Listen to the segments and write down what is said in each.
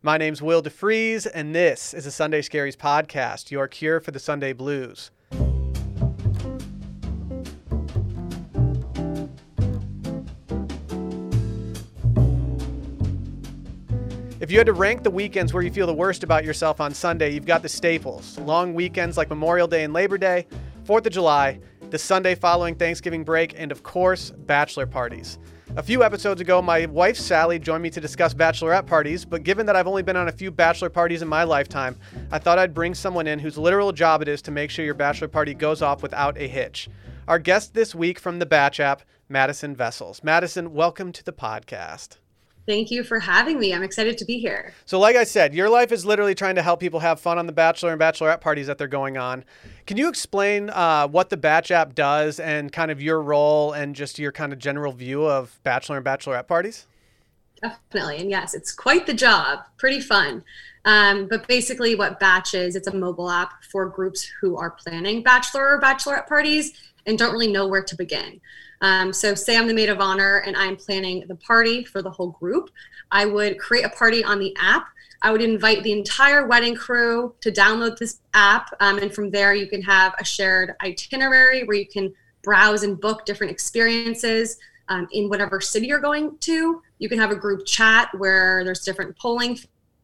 My name's Will DeFries, and this is a Sunday Scaries podcast, your cure for the Sunday blues. If you had to rank the weekends where you feel the worst about yourself on Sunday, you've got the staples long weekends like Memorial Day and Labor Day, 4th of July, the Sunday following Thanksgiving break, and of course, bachelor parties. A few episodes ago, my wife Sally joined me to discuss bachelorette parties, but given that I've only been on a few bachelor parties in my lifetime, I thought I'd bring someone in whose literal job it is to make sure your bachelor party goes off without a hitch. Our guest this week from the Bach app, Madison Vessels. Madison, welcome to the podcast. Thank you for having me. I'm excited to be here. So, like I said, your life is literally trying to help people have fun on the bachelor and bachelorette parties that they're going on. Can you explain uh, what the Bach app does and kind of your role and just your kind of general view of bachelor and bachelorette parties? Definitely. And yes, it's quite the job. Pretty fun. Um, but basically, what Bach is, it's a mobile app for groups who are planning bachelor or bachelorette parties and don't really know where to begin. Um, so, say I'm the maid of honor and I'm planning the party for the whole group. I would create a party on the app. I would invite the entire wedding crew to download this app. Um, and from there, you can have a shared itinerary where you can browse and book different experiences um, in whatever city you're going to. You can have a group chat where there's different polling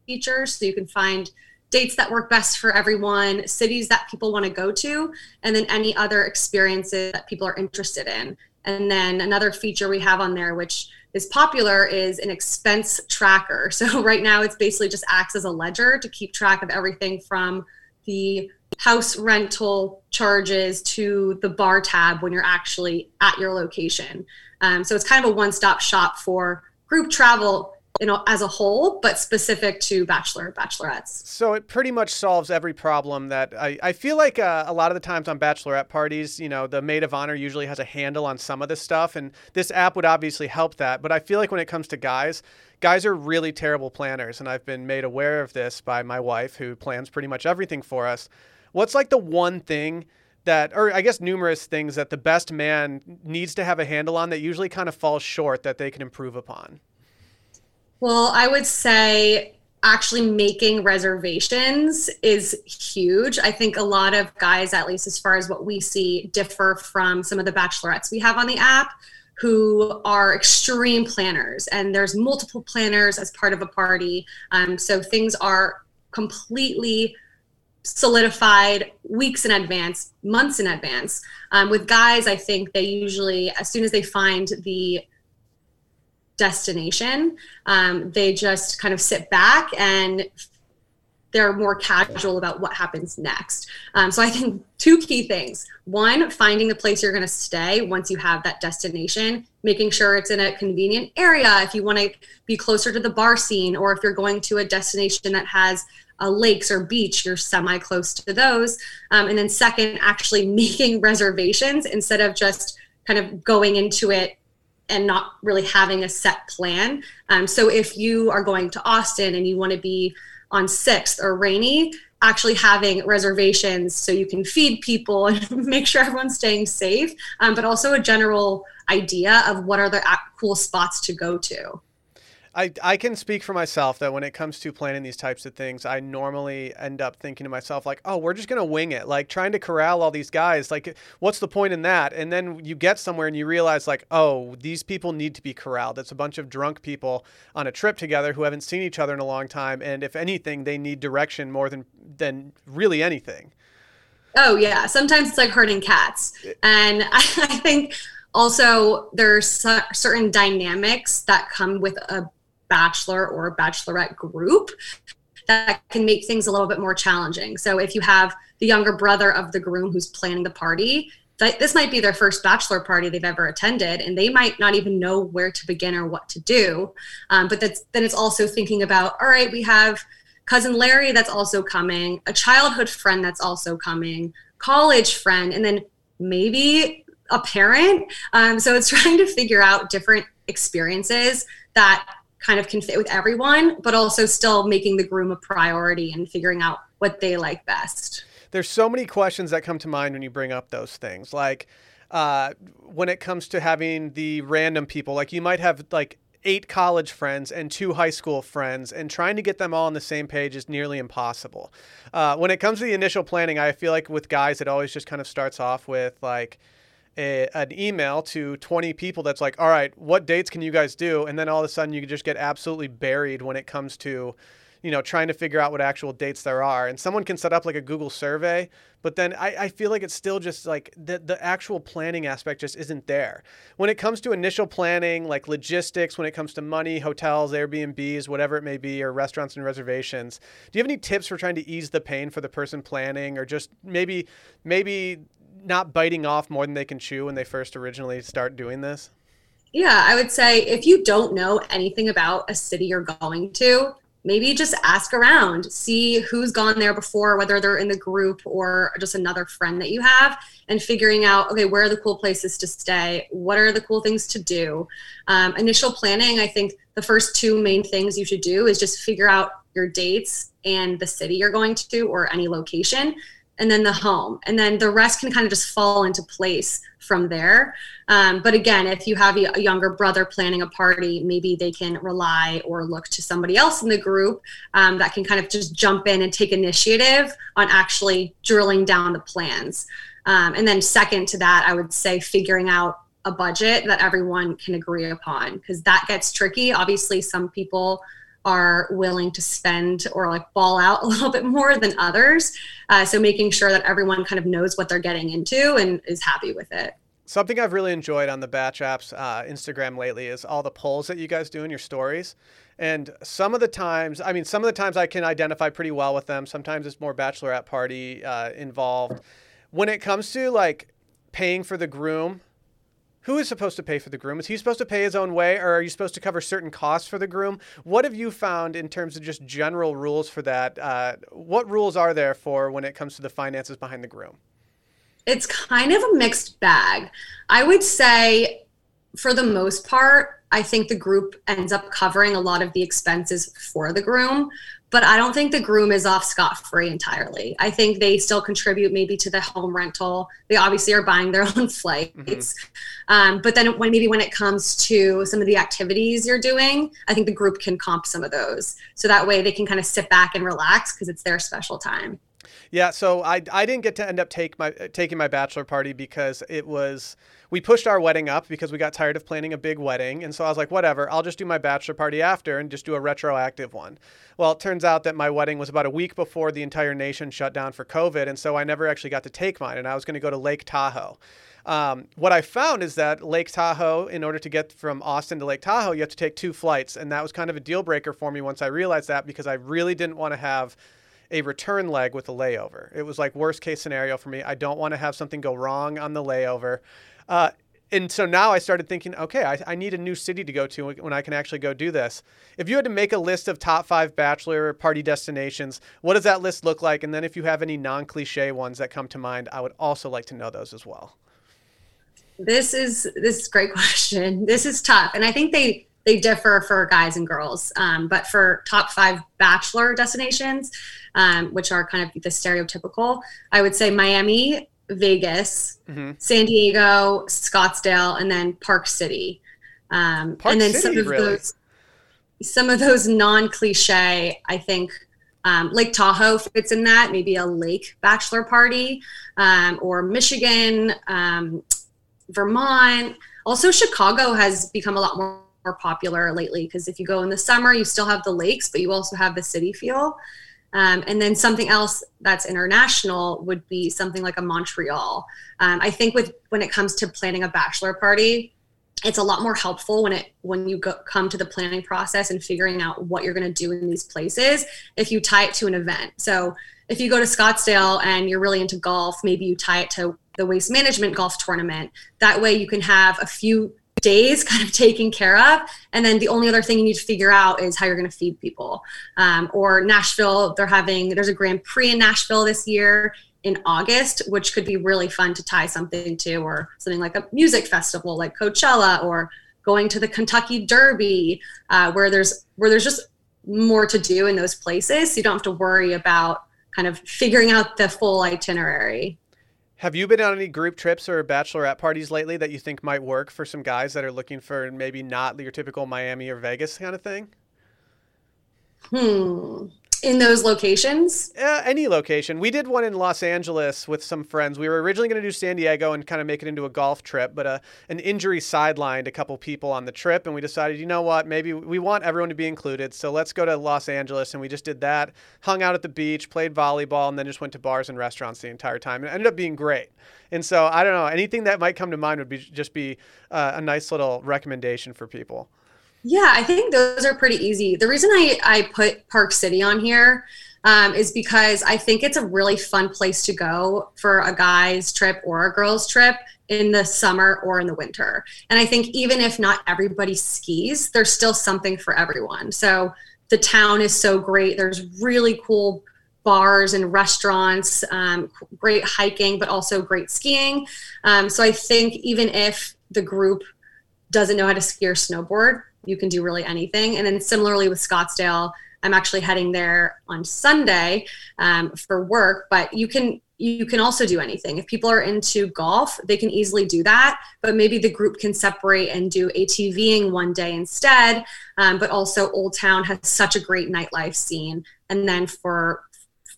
features. So, you can find dates that work best for everyone, cities that people want to go to, and then any other experiences that people are interested in. And then another feature we have on there, which is popular, is an expense tracker. So right now it's basically just acts as a ledger to keep track of everything from the house rental charges to the bar tab when you're actually at your location. Um, so it's kind of a one stop shop for group travel you know, as a whole, but specific to bachelor bachelorettes. So it pretty much solves every problem that I, I feel like uh, a lot of the times on bachelorette parties, you know, the maid of honor usually has a handle on some of this stuff, and this app would obviously help that. But I feel like when it comes to guys, guys are really terrible planners, and I've been made aware of this by my wife, who plans pretty much everything for us. What's like the one thing? that, or I guess numerous things that the best man needs to have a handle on that usually kind of falls short that they can improve upon? Well, I would say actually making reservations is huge. I think a lot of guys, at least as far as what we see, differ from some of the bachelorettes we have on the app who are extreme planners and there's multiple planners as part of a party um, so things are completely solidified weeks in advance months in advance um, with guys i think they usually as soon as they find the destination. Um, they just kind of sit back and they're more casual about what happens next. Um, so I think two key things. One, finding the place you're going to stay once you have that destination, making sure it's in a convenient area if you want to be closer to the bar scene, or if you're going to a destination that has a lakes or beach, you're semi close to those. Um, and then second, actually making reservations instead of just kind of going into it and not really having a set plan. Um, so if you are going to Austin and you want to be on Sixth or Rainey, actually having reservations so you can feed people and make sure everyone's staying safe, um, but also a general idea of what are the cool spots to go to. I, I can speak for myself that when it comes to planning these types of things, I normally end up thinking to myself, like, oh, we're just going to wing it. Like, trying to corral all these guys. Like, what's the point in that? And then you get somewhere and you realize, like, oh, these people need to be corralled. It's a bunch of drunk people on a trip together who haven't seen each other in a long time. And if anything, they need direction more than, than really anything. Oh, yeah. Sometimes it's like herding cats. Eh. And I, I think also there there's certain dynamics that come with a bachelor or bachelorette group that can make things a little bit more challenging. So if you have the younger brother of the groom who's planning the party, that this might be their first bachelor party they've ever attended, and they might not even know where to begin or what to do. Um, but that's then it's also thinking about all right, we have cousin Larry that's also coming, a childhood friend that's also coming, college friend, and then maybe a parent. Um, so it's trying to figure out different experiences that kind of can fit with everyone, but also still making the groom a priority and figuring out what they like best. There's so many questions that come to mind when you bring up those things. Like uh, when it comes to having the random people, like you might have like eight college friends and two high school friends, and trying to get them all on the same page is nearly impossible. Uh, when it comes to the initial planning, I feel like with guys, it always just kind of starts off with like, a, an email to 20 people that's like, all right, what dates can you guys do? And then all of a sudden you just get absolutely buried when it comes to, you know, trying to figure out what actual dates there are. And someone can set up like a Google survey, but then I, I feel like it's still just like the, the actual planning aspect just isn't there. When it comes to initial planning, like logistics, when it comes to money, hotels, Airbnbs, whatever it may be, or restaurants and reservations, do you have any tips for trying to ease the pain for the person planning or just maybe, maybe not biting off more than they can chew when they first originally start doing this? Yeah, I would say if you don't know anything about a city you're going to, maybe just ask around, see who's gone there before, whether they're in the group or just another friend that you have, and figuring out, okay, where are the cool places to stay? What are the cool things to do? Um, initial planning, I think the first two main things you should do is just figure out your dates and the city you're going to or any location and then the home and then the rest can kind of just fall into place from there. Um, but again if you have a younger brother planning a party maybe they can rely or look to somebody else in the group um, that can kind of just jump in and take initiative on actually drilling down the plans. Um, and then second to that i would say figuring out a budget that everyone can agree upon because that gets tricky. Obviously some people are willing to spend or like ball out a little bit more than others. Uh, so making sure that everyone kind of knows what they're getting into and is happy with it. Something I've really enjoyed on the Bach Apps uh, Instagram lately is all the polls that you guys do in your stories. And some of the times, I mean, some of the times I can identify pretty well with them. Sometimes it's more bachelorette party uh, involved. When it comes to like paying for the groom, who is supposed to pay for the groom? Is he supposed to pay his own way, or are you supposed to cover certain costs for the groom? What have you found in terms of just general rules for that? Uh, what rules are there for when it comes to the finances behind the groom? It's kind of a mixed bag. I would say, for the most part, I think the group ends up covering a lot of the expenses for the groom but I don't think the groom is off scot free entirely. I think they still contribute maybe to the home rental. They obviously are buying their own flights. Mm-hmm. Um, but then when maybe when it comes to some of the activities you're doing, I think the group can comp some of those. So that way they can kind of sit back and relax because it's their special time. Yeah, so I, I didn't get to end up take my taking my bachelor party because it was we pushed our wedding up because we got tired of planning a big wedding, and so I was like, whatever, I'll just do my bachelor party after and just do a retroactive one. Well, it turns out that my wedding was about a week before the entire nation shut down for COVID, and so I never actually got to take mine, and I was going to go to Lake Tahoe. Um, what I found is that Lake Tahoe, in order to get from Austin to Lake Tahoe, you have to take two flights, and that was kind of a deal breaker for me once I realized that because I really didn't want to have a return leg with a layover. It was like worst case scenario for me. I don't want to have something go wrong on the layover. Uh, and so now I started thinking, okay, I, I, need a new city to go to when I can actually go do this. If you had to make a list of top five bachelor party destinations, what does that list look like? And then if you have any non cliche ones that come to mind, I would also like to know those as well. This is this is great question. This is tough, and I think they they differ for guys and girls. Um, but for top five bachelor destinations, um, which are kind of the stereotypical, I would say Miami, Vegas, mm-hmm. San Diego, Scottsdale, and then Park City. Um, Park and then City, some of really? those some of those non-cliche, I think um, Lake Tahoe fits in that, maybe a lake bachelor party, um, or Michigan, um, Vermont. Also, Chicago has become a lot more more popular lately because if you go in the summer, you still have the lakes, but you also have the city feel. Um, and then something else that's international would be something like a Montreal. Um, I think with when it comes to planning a bachelor party, it's a lot more helpful when it when you go, come to the planning process and figuring out what you're going to do in these places if you tie it to an event. So if you go to Scottsdale and you're really into golf, maybe you tie it to the waste management golf tournament. That way you can have a few days kind of taken care of. And then the only other thing you need to figure out is how you're going to feed people. Um, or Nashville, they're having, there's a Grand Prix in Nashville this year in August, which could be really fun to tie something to, or something like a music festival like Coachella, or going to the Kentucky Derby, uh, where there's where there's just more to do in those places. So you don't have to worry about kind of figuring out the full itinerary. Have you been on any group trips or bachelorette parties lately that you think might work for some guys that are looking for maybe not your typical Miami or Vegas kind of thing? Hmm in those locations? Uh, any location. We did one in Los Angeles with some friends. We were originally going to do San Diego and kind of make it into a golf trip, but uh, an injury sidelined a couple people on the trip, and we decided, you know what, maybe we want everyone to be included, so let's go to Los Angeles, and we just did that. Hung out at the beach, played volleyball, and then just went to bars and restaurants the entire time. And it ended up being great. And so I don't know, anything that might come to mind would be just be uh, a nice little recommendation for people. Yeah, I think those are pretty easy. The reason I, I put Park City on here um, is because I think it's a really fun place to go for a guy's trip or a girl's trip in the summer or in the winter. And I think even if not everybody skis, there's still something for everyone. So the town is so great. There's really cool bars and restaurants, um, great hiking, but also great skiing. Um, so I think even if the group doesn't know how to ski or snowboard, you can do really anything. And then similarly with Scottsdale, I'm actually heading there on Sunday um, for work, but you can you can also do anything. If people are into golf, they can easily do that, but maybe the group can separate and do ATVing one day instead. Um, but also, Old Town has such a great nightlife scene, and then for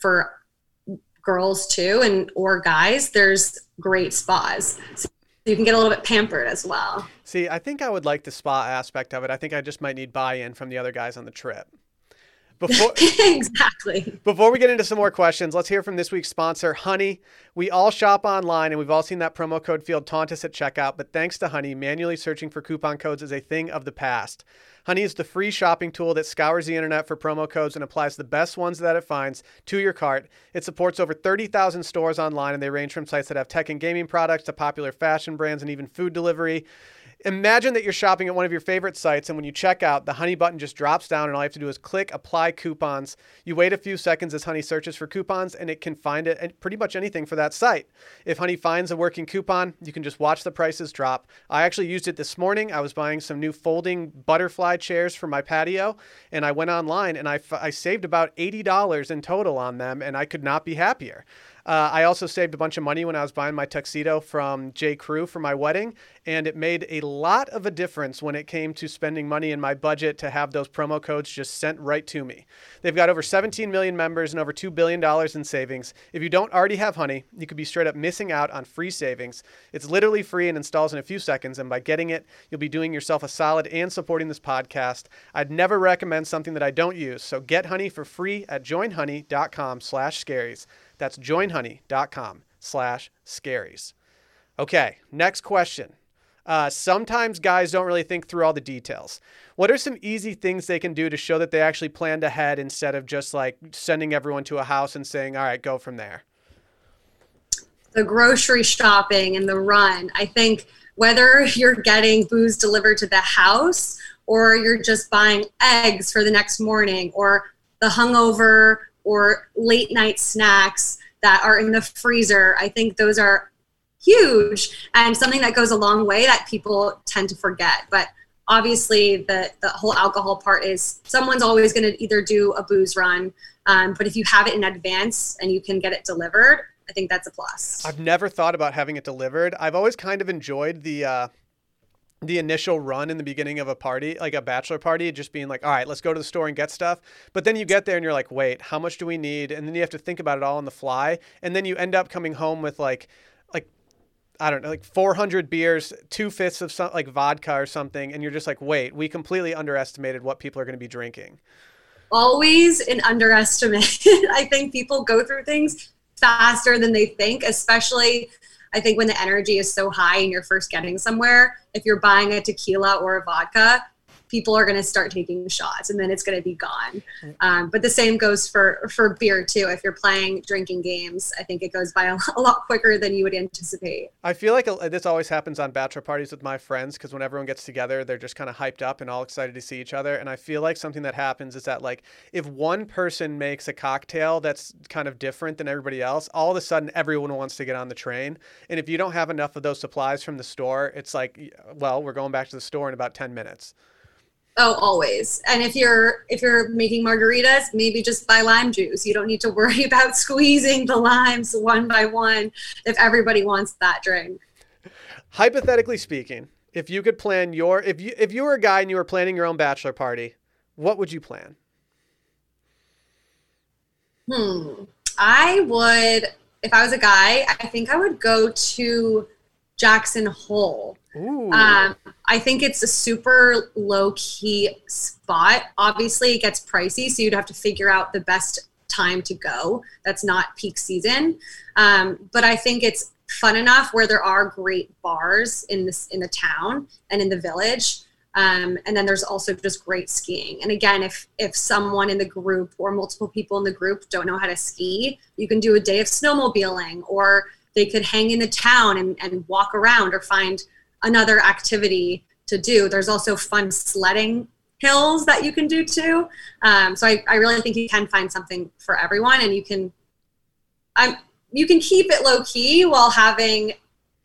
for girls too, and or guys, there's great spas. So you can get a little bit pampered as well. See, I think I would like the spa aspect of it. I think I just might need buy-in from the other guys on the trip. Before exactly. Before we get into some more questions, let's hear from this week's sponsor, Honey. We all shop online and we've all seen that promo code field taunt us at checkout, but thanks to Honey, manually searching for coupon codes is a thing of the past. Honey is the free shopping tool that scours the internet for promo codes and applies the best ones that it finds to your cart. It supports over 30,000 stores online and they range from sites that have tech and gaming products to popular fashion brands and even food delivery. Imagine that you're shopping at one of your favorite sites, and when you check out, the Honey button just drops down, and all you have to do is click Apply Coupons. You wait a few seconds as Honey searches for coupons, and it can find it and pretty much anything for that site. If Honey finds a working coupon, you can just watch the prices drop. I actually used it this morning. I was buying some new folding butterfly chairs for my patio, and I went online and I, f- I saved about $80 in total on them, and I could not be happier. Uh, I also saved a bunch of money when I was buying my tuxedo from J. Crew for my wedding, and it made a lot of a difference when it came to spending money in my budget to have those promo codes just sent right to me. They've got over 17 million members and over $2 billion in savings. If you don't already have Honey, you could be straight up missing out on free savings. It's literally free and installs in a few seconds, and by getting it, you'll be doing yourself a solid and supporting this podcast. I'd never recommend something that I don't use, so get Honey for free at joinhoney.com slash scaries. That's joinhoney.com slash scaries. Okay, next question. Uh, sometimes guys don't really think through all the details. What are some easy things they can do to show that they actually planned ahead instead of just like sending everyone to a house and saying, all right, go from there? The grocery shopping and the run. I think whether you're getting booze delivered to the house or you're just buying eggs for the next morning or the hungover or late night snacks that are in the freezer. I think those are huge and something that goes a long way that people tend to forget. But obviously, the, the whole alcohol part is someone's always going to either do a booze run. Um, but if you have it in advance and you can get it delivered, I think that's a plus. I've never thought about having it delivered. I've always kind of enjoyed the. Uh the initial run in the beginning of a party, like a bachelor party, just being like, all right, let's go to the store and get stuff. But then you get there and you're like, wait, how much do we need? And then you have to think about it all on the fly. And then you end up coming home with like, like, I don't know, like 400 beers, two fifths of some like vodka or something. And you're just like, wait, we completely underestimated what people are going to be drinking. Always an underestimate. I think people go through things faster than they think, especially I think when the energy is so high and you're first getting somewhere, if you're buying a tequila or a vodka, people are going to start taking shots and then it's going to be gone. Um, but the same goes for, for beer too. If you're playing drinking games, I think it goes by a, a lot quicker than you would anticipate. I feel like this always happens on bachelor parties with my friends because when everyone gets together, they're just kind of hyped up and all excited to see each other. And I feel like something that happens is that like if one person makes a cocktail that's kind of different than everybody else, all of a sudden everyone wants to get on the train. And if you don't have enough of those supplies from the store, it's like, well, we're going back to the store in about 10 minutes. Oh, always. And if you're if you're making margaritas, maybe just buy lime juice. You don't need to worry about squeezing the limes one by one if everybody wants that drink. Hypothetically speaking, if you could plan your if you if you were a guy and you were planning your own bachelor party, what would you plan? Hmm. I would if I was a guy, I think I would go to Jackson Hole um, I think it's a super low key spot. Obviously, it gets pricey, so you'd have to figure out the best time to go. That's not peak season, um, but I think it's fun enough where there are great bars in this in the town and in the village. Um, and then there's also just great skiing. And again, if if someone in the group or multiple people in the group don't know how to ski, you can do a day of snowmobiling, or they could hang in the town and, and walk around or find another activity to do. There's also fun sledding hills that you can do too. Um, so I, I really think you can find something for everyone, and you can, I'm you can keep it low key while having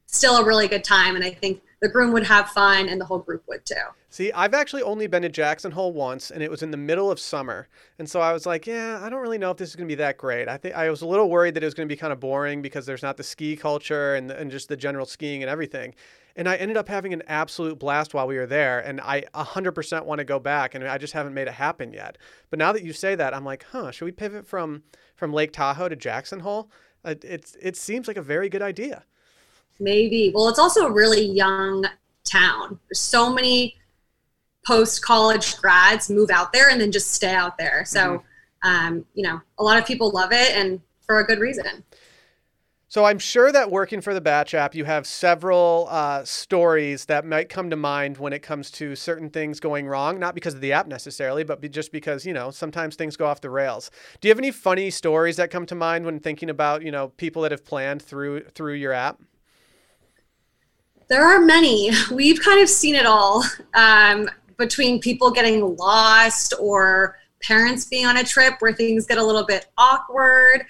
still a really good time. And I think the groom would have fun, and the whole group would too. See, I've actually only been to Jackson Hole once, and it was in the middle of summer, and so I was like, yeah, I don't really know if this is going to be that great. I think I was a little worried that it was going to be kind of boring because there's not the ski culture and and just the general skiing and everything. And I ended up having an absolute blast while we were there. And I 100% want to go back. And I just haven't made it happen yet. But now that you say that, I'm like, huh, should we pivot from, from Lake Tahoe to Jackson Hole? Uh, it's, it seems like a very good idea. Maybe. Well, it's also a really young town. There's so many post college grads move out there and then just stay out there. So, mm-hmm. um, you know, a lot of people love it and for a good reason. So I'm sure that working for the Bach app, you have several uh, stories that might come to mind when it comes to certain things going wrong, not because of the app necessarily, but be just because, you know, sometimes things go off the rails. Do you have any funny stories that come to mind when thinking about, you know, people that have planned through through your app? There are many. We've kind of seen it all um, between people getting lost or parents being on a trip where things get a little bit awkward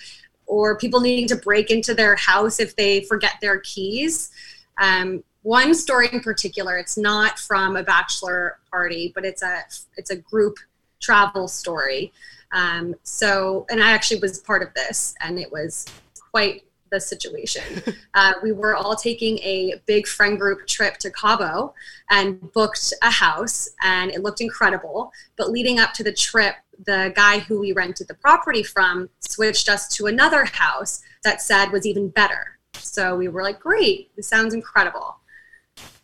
or people needing to break into their house if they forget their keys. Um, one story in particular, it's not from a bachelor party, but it's a it's a group travel story. Um, so, and I actually was part of this, and it was quite the situation. Uh, we were all taking a big friend group trip to Cabo and booked a house, and it looked incredible. But leading up to the trip, the guy who we rented the property from switched us to another house that said was even better. So we were like, great, this sounds incredible.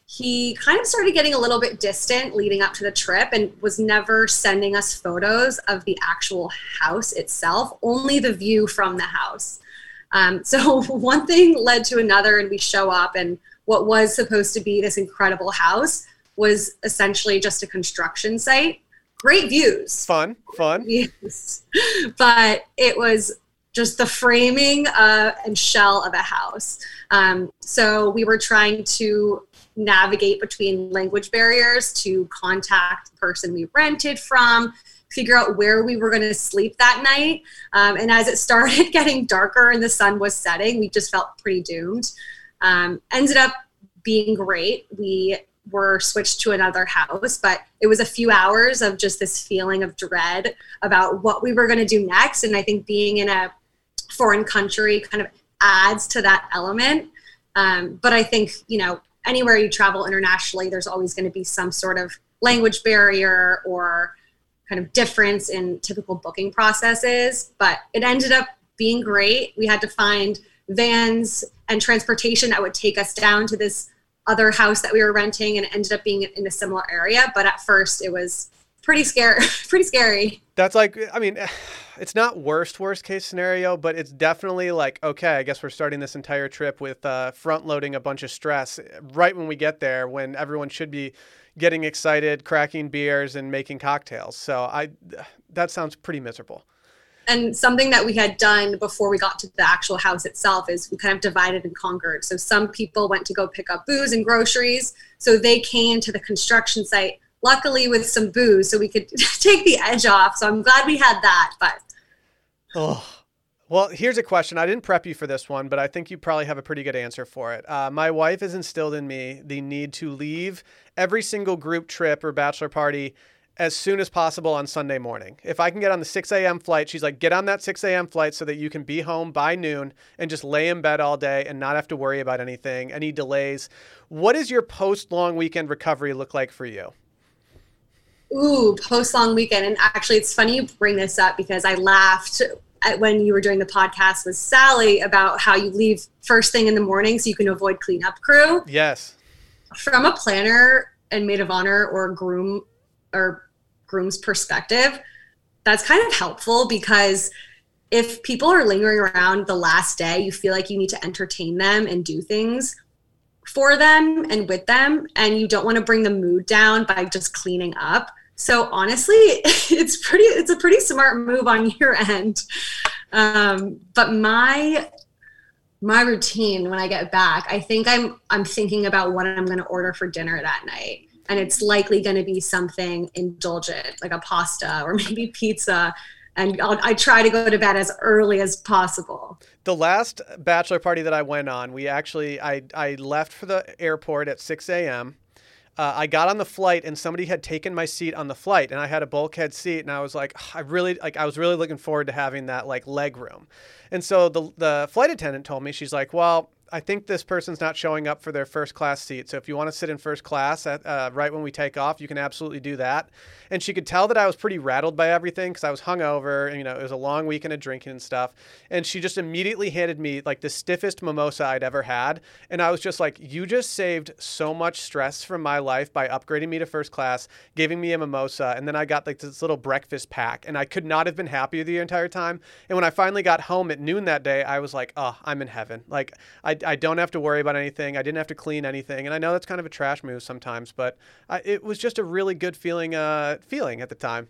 He kind of started getting a little bit distant leading up to the trip and was never sending us photos of the actual house itself, only the view from the house. Um, so one thing led to another, and we show up, and what was supposed to be this incredible house was essentially just a construction site great views. Fun, fun. Views. But it was just the framing uh, and shell of a house. Um, so we were trying to navigate between language barriers to contact the person we rented from, figure out where we were going to sleep that night. Um, and as it started getting darker and the sun was setting, we just felt pretty doomed. Um, ended up being great. We were switched to another house, but it was a few hours of just this feeling of dread about what we were going to do next. And I think being in a foreign country kind of adds to that element. Um, but I think, you know, anywhere you travel internationally, there's always going to be some sort of language barrier or kind of difference in typical booking processes. But it ended up being great. We had to find vans and transportation that would take us down to this other house that we were renting and it ended up being in a similar area. But at first it was pretty scary, pretty scary. That's like, I mean, it's not worst, worst case scenario, but it's definitely like, okay, I guess we're starting this entire trip with uh, front loading a bunch of stress right when we get there when everyone should be getting excited, cracking beers and making cocktails. So I, that sounds pretty miserable and something that we had done before we got to the actual house itself is we kind of divided and conquered. So some people went to go pick up booze and groceries. So they came to the construction site, luckily with some booze, so we could take the edge off. So I'm glad we had that. But oh, well, here's a question. I didn't prep you for this one, but I think you probably have a pretty good answer for it. Uh, my wife has instilled in me the need to leave every single group trip or bachelor party as soon as possible on Sunday morning. If I can get on the 6 a.m. flight, she's like, get on that 6 a.m. flight so that you can be home by noon and just lay in bed all day and not have to worry about anything, any delays. What does your post long weekend recovery look like for you? Ooh, post long weekend. And actually, it's funny you bring this up because I laughed when you were doing the podcast with Sally about how you leave first thing in the morning so you can avoid cleanup crew. Yes. From a planner and maid of honor or groom or groom's perspective, that's kind of helpful because if people are lingering around the last day, you feel like you need to entertain them and do things for them and with them, and you don't want to bring the mood down by just cleaning up. So honestly, it's pretty. It's a pretty smart move on your end. Um, but my my routine when I get back, I think I'm I'm thinking about what I'm going to order for dinner that night and it's likely going to be something indulgent like a pasta or maybe pizza. And I'll, i try to go to bed as early as possible. The last bachelor party that i went on we actually i, I left for the airport at 6 a.m uh, I got on the flight and somebody had taken my seat on the flight and I had a bulkhead seat and I was like I really like I was really looking forward to having that like leg room. And so the the flight attendant told me she's like, "Well, I think this person's not showing up for their first class seat. So if you want to sit in first class at, uh, right when we take off, you can absolutely do that. And she could tell that I was pretty rattled by everything because I was hungover. And, you know, it was a long weekend of drinking and stuff. And she just immediately handed me like the stiffest mimosa I'd ever had. And I was just like, you just saved so much stress from my life by upgrading me to first class, giving me a mimosa. And then I got like this little breakfast pack. And I could not have been happier the entire time. And when I finally got home at noon that day, I was like, oh, I'm in heaven. Like, I I, don't have to worry about anything. I didn't have to clean anything. And I know that's kind of a trash move sometimes, but I, it was just a really good feeling, uh, feeling at the time.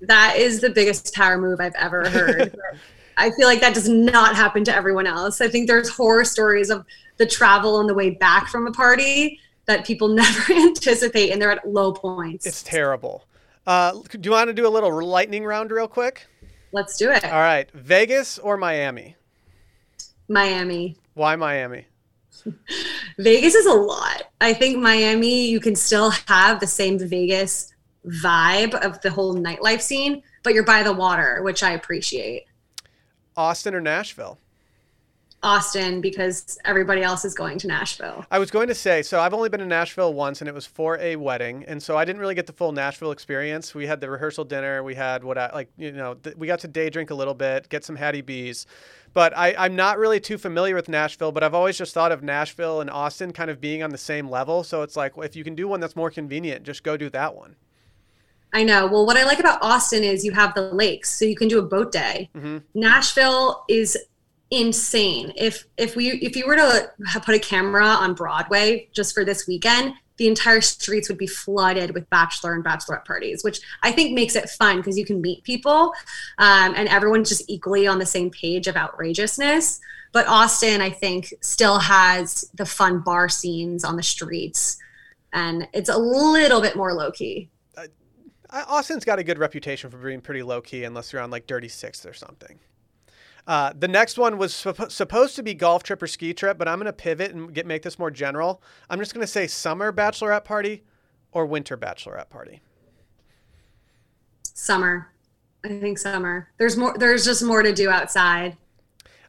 That is the biggest power move I've ever heard. I feel like that does not happen to everyone else. I think there's horror stories of the travel on the way back from a party that people never anticipate and they're at low points. It's terrible. Uh, do you want to do a little lightning round real quick? Let's do it. All right. Vegas or Miami? Miami. Why Miami? Vegas is a lot. I think Miami, you can still have the same Vegas vibe of the whole nightlife scene, but you're by the water, which I appreciate. Austin or Nashville? Austin because everybody else is going to Nashville. I was going to say, so I've only been to Nashville once and it was for a wedding. And so I didn't really get the full Nashville experience. We had the rehearsal dinner, we had what I like, you know, th- we got to day drink a little bit, get some Hattie B's. But I, I'm not really too familiar with Nashville, but I've always just thought of Nashville and Austin kind of being on the same level. So it's like, if you can do one that's more convenient, just go do that one. I know. Well, what I like about Austin is you have the lakes, so you can do a boat day. Mm-hmm. Nashville is insane. If if we if you were to put a camera on Broadway just for this weekend, the entire streets would be flooded with bachelor and bachelorette parties, which I think makes it fun because you can meet people um, and everyone's just equally on the same page of outrageousness. But Austin, I think, still has the fun bar scenes on the streets, and it's a little bit more low key. Uh, Austin's got a good reputation for being pretty low key, unless you're on like Dirty Six or something. Uh, the next one was supp- supposed to be golf trip or ski trip, but I'm going to pivot and get make this more general. I'm just going to say summer bachelorette party or winter bachelorette party. Summer. I think summer. There's more there's just more to do outside.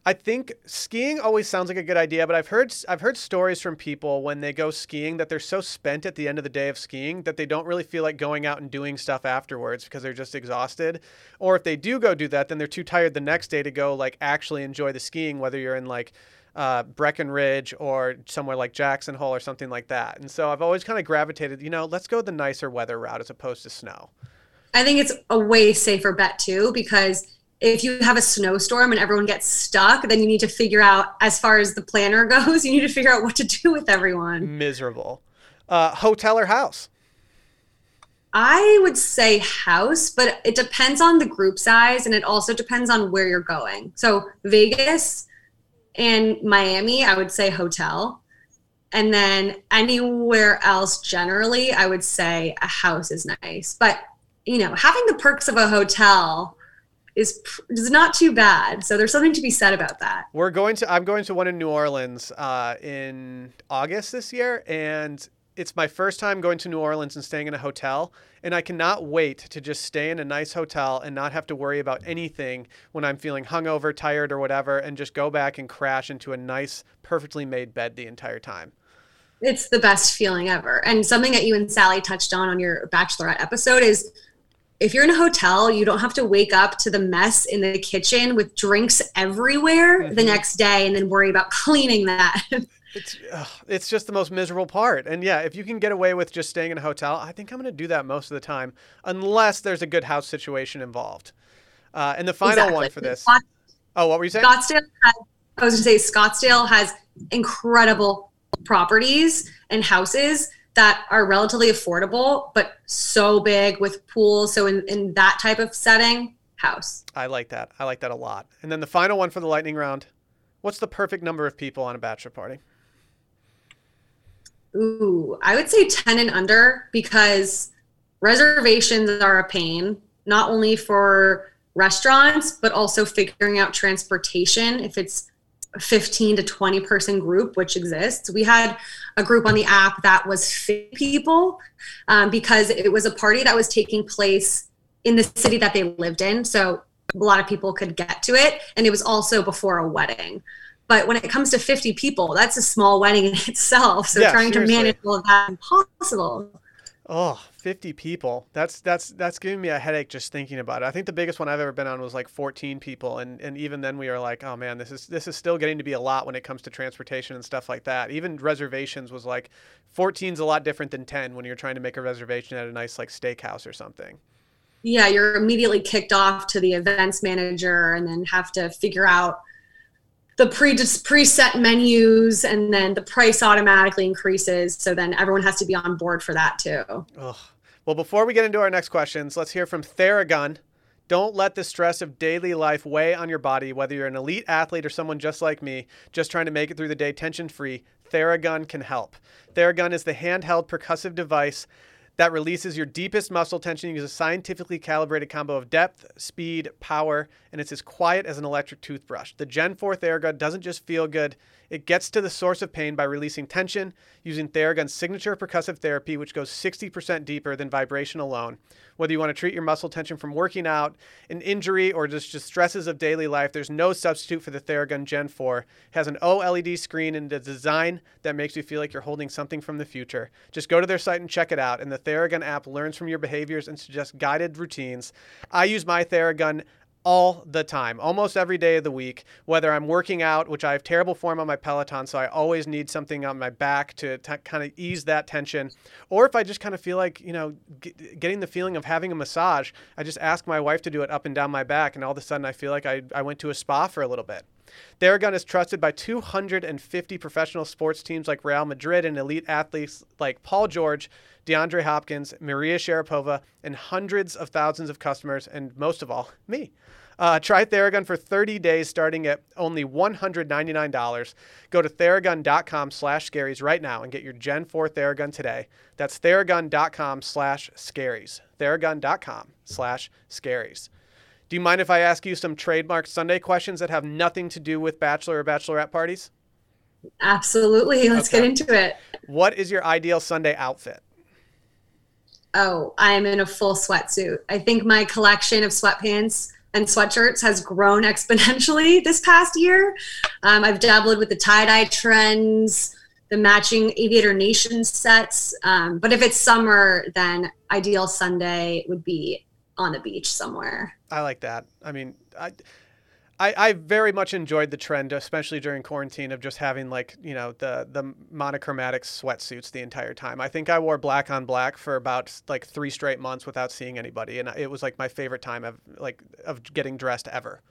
I think skiing always sounds like a good idea, but I've heard I've heard stories from people when they go skiing that they're so spent at the end of the day of skiing that they don't really feel like going out and doing stuff afterwards because they're just exhausted. Or if they do go do that, then they're too tired the next day to go like actually enjoy the skiing, whether you're in like uh, Breckenridge or somewhere like Jackson Hole or something like that. And so I've always kind of gravitated, you know, let's go the nicer weather route as opposed to snow. I think it's a way safer bet too because if you have a snowstorm and everyone gets stuck, then you need to figure out, as far as the planner goes, you need to figure out what to do with everyone. Miserable. Uh, hotel or house? I would say house, but it depends on the group size and it also depends on where you're going. So, Vegas and Miami, I would say hotel. And then anywhere else, generally, I would say a house is nice. But, you know, having the perks of a hotel is is not too bad. So there's something to be said about that. We're going to I'm going to one in New Orleans uh, in August this year, and it's my first time going to New Orleans and staying in a hotel, and I cannot wait to just stay in a nice hotel and not have to worry about anything when I'm feeling hungover, tired, or whatever, and just go back and crash into a nice, perfectly made bed the entire time. It's the best feeling ever. And something that you and Sally touched on on your Bachelorette episode is if you're in a hotel, you don't have to wake up to the mess in the kitchen with drinks everywhere mm-hmm. the next day and then worry about cleaning that. It's ugh, it's just the most miserable part. And yeah, if you can get away with just staying in a hotel, I think I'm going to do that most of the time, unless there's a good house situation involved. Uh, and the final exactly. one for this. oh, what were you saying? Scottsdale. Has, I was going to say Scottsdale has incredible properties and houses that are relatively affordable, but so big with pools. So in, in that type of setting, house. I like that. I like that a lot. And then the final one for the lightning round. What's the perfect number of people on a bachelor party? Ooh, I would say 10 and under because reservations are a pain, not only for restaurants, but also figuring out transportation. If it's 15 to 20 person group, which exists, we had a group on the app that was 50 people um, because it was a party that was taking place in the city that they lived in. So a lot of people could get to it. And it was also before a wedding. But when it comes to 50 people, that's a small wedding in itself. So yeah, trying seriously. to manage all of that impossible. Oh, 50 people. That's that's that's giving me a headache just thinking about it. I think the biggest one I've ever been on was like 14 people and and even then we were like, "Oh man, this is this is still getting to be a lot when it comes to transportation and stuff like that." Even reservations was like 14 is a lot different than 10 when you're trying to make a reservation at a nice like steakhouse or something. Yeah, you're immediately kicked off to the events manager and then have to figure out the pre preset menus and then the price automatically increases so then everyone has to be on board for that too. Ugh. well before we get into our next questions let's hear from theragun. Don't let the stress of daily life weigh on your body whether you're an elite athlete or someone just like me just trying to make it through the day tension free theragun can help. Theragun is the handheld percussive device that releases your deepest muscle tension using a scientifically calibrated combo of depth, speed, power, and it's as quiet as an electric toothbrush. The Gen 4 Theragun doesn't just feel good, it gets to the source of pain by releasing tension using Theragun's signature percussive therapy, which goes 60% deeper than vibration alone. Whether you want to treat your muscle tension from working out, an injury, or just, just stresses of daily life, there's no substitute for the Theragun Gen 4. It has an OLED screen and a design that makes you feel like you're holding something from the future. Just go to their site and check it out, and the Theragun app learns from your behaviors and suggests guided routines. I use my Theragun all the time, almost every day of the week, whether I'm working out, which I have terrible form on my Peloton, so I always need something on my back to t- kind of ease that tension, or if I just kind of feel like, you know, g- getting the feeling of having a massage, I just ask my wife to do it up and down my back, and all of a sudden I feel like I, I went to a spa for a little bit. Theragun is trusted by 250 professional sports teams like Real Madrid and elite athletes like Paul George, DeAndre Hopkins, Maria Sharapova, and hundreds of thousands of customers, and most of all, me. Uh, try Theragun for 30 days starting at only $199. Go to theragun.com slash scaries right now and get your Gen 4 Theragun today. That's theragun.com slash scaries. Theragun.com slash scaries. Do you mind if I ask you some trademark Sunday questions that have nothing to do with bachelor or bachelorette parties? Absolutely. Let's okay. get into it. What is your ideal Sunday outfit? Oh, I'm in a full sweatsuit. I think my collection of sweatpants and sweatshirts has grown exponentially this past year. Um, I've dabbled with the tie dye trends, the matching Aviator Nation sets. Um, but if it's summer, then ideal Sunday would be on the beach somewhere. I like that. I mean, I, I, I very much enjoyed the trend, especially during quarantine, of just having like you know the the monochromatic sweatsuits the entire time. I think I wore black on black for about like three straight months without seeing anybody, and it was like my favorite time of like of getting dressed ever.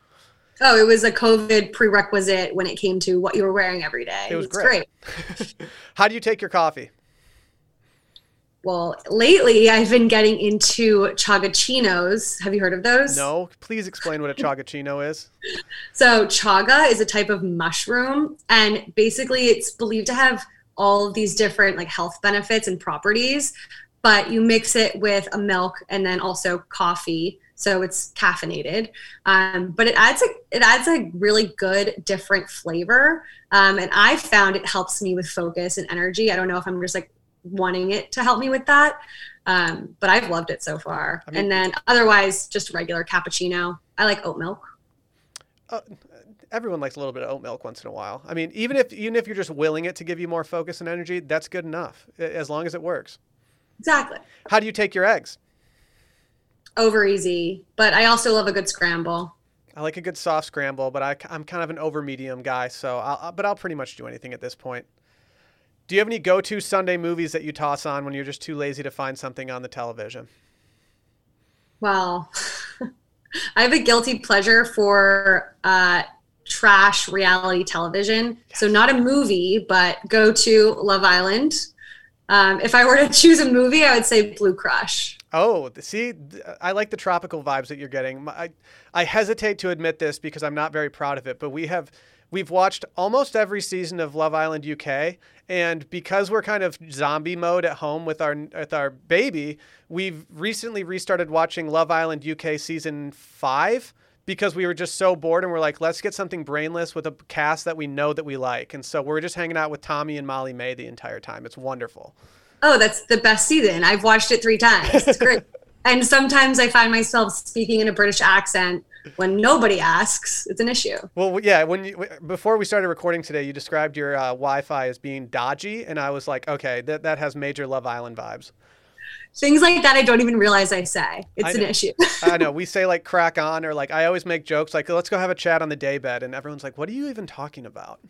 Oh, it was a COVID prerequisite when it came to what you were wearing every day. It was great. great. How do you take your coffee? Well, lately I've been getting into chagaccinos. Have you heard of those? No. Please explain what a chagaccino is. So, chaga is a type of mushroom, and basically it's believed to have all of these different like health benefits and properties, but you mix it with a milk and then also coffee so it's caffeinated um, but it adds a it adds a really good different flavor um, and i found it helps me with focus and energy i don't know if i'm just like wanting it to help me with that. Um, but I've loved it so far. I mean, and then otherwise, just regular cappuccino. I like oat milk. Uh, everyone likes a little bit of oat milk once in a while. I mean, even if even if you're just willing it to give you more focus and energy, that's good enough as long as it works. Exactly. How do you take your eggs? Over easy, but I also love a good scramble. I like a good soft scramble, but I, am kind of an over medium guy, so I'll, but I'll pretty much do anything at this point. Do you have any go-to Sunday movies that you toss on when you're just too lazy to find something on the television? Well, I have a guilty pleasure for uh, trash reality television. Yes. So not a movie, but go to Love Island. Um, if I were to choose a movie, I would say Blue Crush. Oh, see, I like the tropical vibes that you're getting. I, I hesitate to admit this because I'm not very proud of it, but we have we've watched almost every season of Love Island UK, and because we're kind of zombie mode at home with our with our baby, we've recently restarted watching Love Island UK season five because we were just so bored and we're like, let's get something brainless with a cast that we know that we like, and so we're just hanging out with Tommy and Molly-Mae the entire time. It's wonderful oh, that's the best season. I've watched it three times. It's great. and sometimes I find myself speaking in a British accent when nobody asks. It's an issue. Well, yeah. When you, before we started recording today, you described your uh, Wi-Fi as being dodgy, and I was like, okay, that that has major Love Island vibes. Things like that, I don't even realize I say. It's an issue. I know. We say like crack on, or like I always make jokes like, let's go have a chat on the daybed, and everyone's like, what are you even talking about?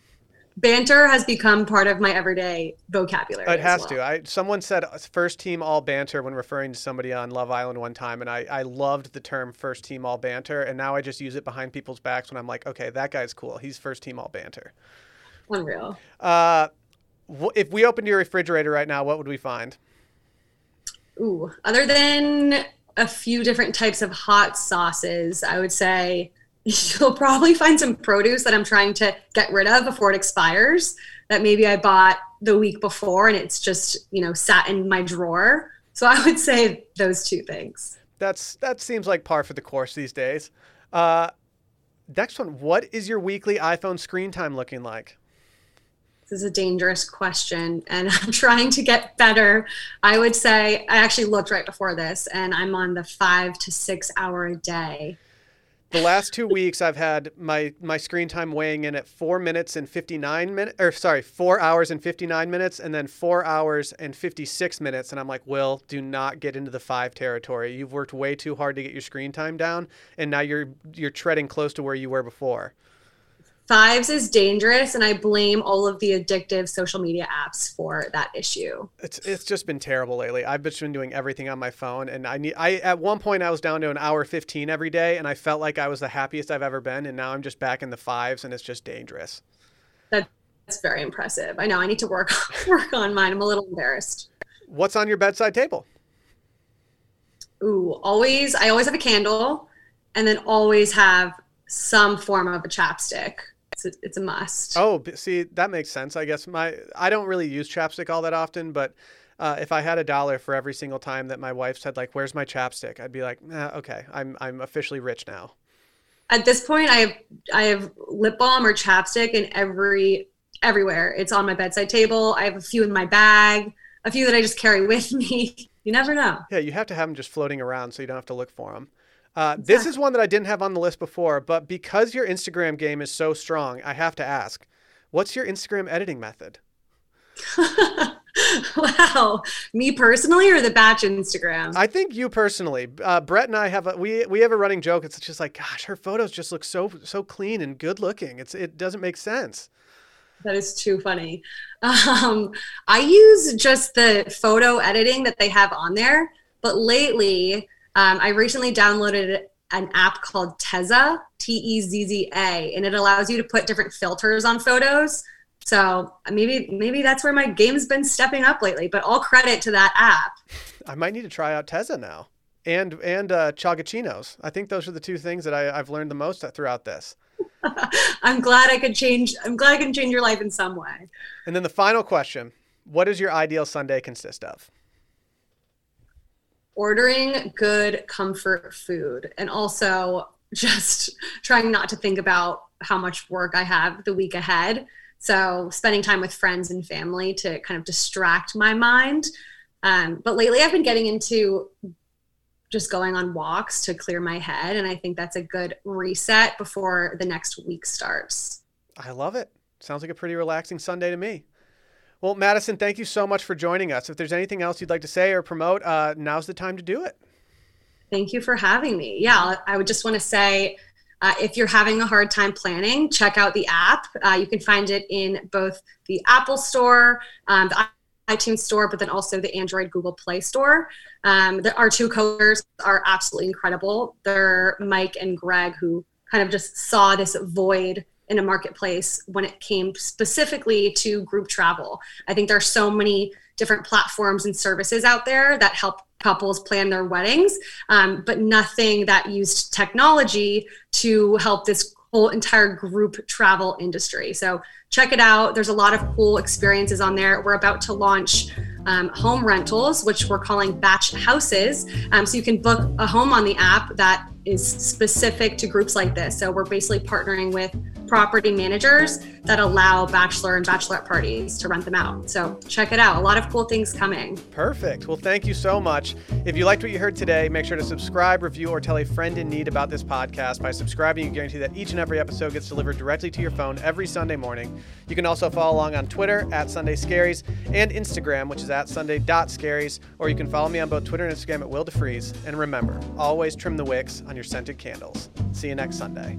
Banter has become part of my everyday vocabulary. It has well. to. I someone said first team all banter when referring to somebody on Love Island one time, and I I loved the term first team all banter, and now I just use it behind people's backs when I'm like, okay, that guy's cool. He's first team all banter. Unreal. Uh, if we opened your refrigerator right now, what would we find? Ooh, other than a few different types of hot sauces, I would say you'll probably find some produce that I'm trying to get rid of before it expires that maybe I bought the week before and it's just, you know, sat in my drawer. So I would say those two things. That's that seems like par for the course these days. Uh, next one, what is your weekly iPhone screen time looking like? This is a dangerous question and I'm trying to get better. I would say I actually looked right before this and I'm on the 5 to 6 hour a day the last two weeks I've had my my screen time weighing in at four minutes and fifty nine minutes, or sorry, four hours and fifty nine minutes, and then four hours and fifty six minutes. And I'm like, Will, do not get into the five territory. You've worked way too hard to get your screen time down, and now you're you're treading close to where you were before. Fives is dangerous, and I blame all of the addictive social media apps for that issue. It's it's just been terrible lately. I've just been doing everything on my phone, and I need. I at one point I was down to an hour fifteen every day, and I felt like I was the happiest I've ever been, and now I'm just back in the fives, and it's just dangerous. That's very impressive. I know I need to work work on mine. I'm a little embarrassed. What's on your bedside table? Ooh, always. I always have a candle, and then always have some form of a chapstick it's a, it's a must. Oh, see, that makes sense. I guess my I don't really use chapstick all that often, but uh, if I had a dollar for every single time that my wife said like, "Where's my chapstick?" I'd be like, "Okay, I'm I'm officially rich now." At this point, I have I have lip balm or chapstick in every everywhere. It's on my bedside table. I have a few in my bag, a few that I just carry with me. you never know. Yeah, you have to have them just floating around so you don't have to look for them. Uh, this is one that I didn't have on the list before, but because your Instagram game is so strong, I have to ask, what's your Instagram editing method? wow, me personally or the Bach Instagram? I think you personally. Uh, Brett and I have a we we have a running joke. It's just like, gosh, her photos just look so so clean and good looking. It's it doesn't make sense. That is too funny. Um, I use just the photo editing that they have on there, but lately um, I recently downloaded an app called Tezza, T E Z Z A, and it allows you to put different filters on photos. So maybe maybe that's where my game's been stepping up lately. But all credit to that app. I might need to try out Tezza now, and and uh, chagaccinos. I think those are the two things that I, I've learned the most throughout this. I'm glad I could change. I'm glad I can change your life in some way. And then the final question: What does your ideal Sunday consist of? Ordering good comfort food and also just trying not to think about how much work I have the week ahead. So spending time with friends and family to kind of distract my mind. Um, but lately, I've been getting into just going on walks to clear my head, and I think that's a good reset before the next week starts. I love it. Sounds like a pretty relaxing Sunday to me. Well, Madison, thank you so much for joining us. If there's anything else you'd like to say or promote, uh, now's the time to do it. Thank you for having me. Yeah, I would just want to say uh, if you're having a hard time planning, check out the app. Uh, you can find it in both the Apple Store, um, the iTunes Store, but then also the Android Google Play Store. Um, the, our two coders are absolutely incredible. They're Mike and Greg, who kind of just saw this void in a marketplace when it came specifically to group travel. I think there are so many different platforms and services out there that help couples plan their weddings, um, but nothing that used technology to help this whole entire group travel industry. So check it out. There's a lot of cool experiences on there. We're about to launch um, home rentals, which we're calling Bach houses. Um, so you can book a home on the app that is specific to groups like this. So we're basically partnering with property managers that allow bachelor and bachelorette parties to rent them out. So check it out. A lot of cool things coming. Perfect. Well, thank you so much. If you liked what you heard today, make sure to subscribe, review, or tell a friend in need about this podcast. By subscribing, you guarantee that each and every episode gets delivered directly to your phone every Sunday morning. You can also follow along on Twitter at Sunday Scaries and Instagram, which is at Sunday.scaries, or you can follow me on both Twitter and Instagram at Will DeFries. And remember, always trim the wicks on your scented candles. See you next Sunday.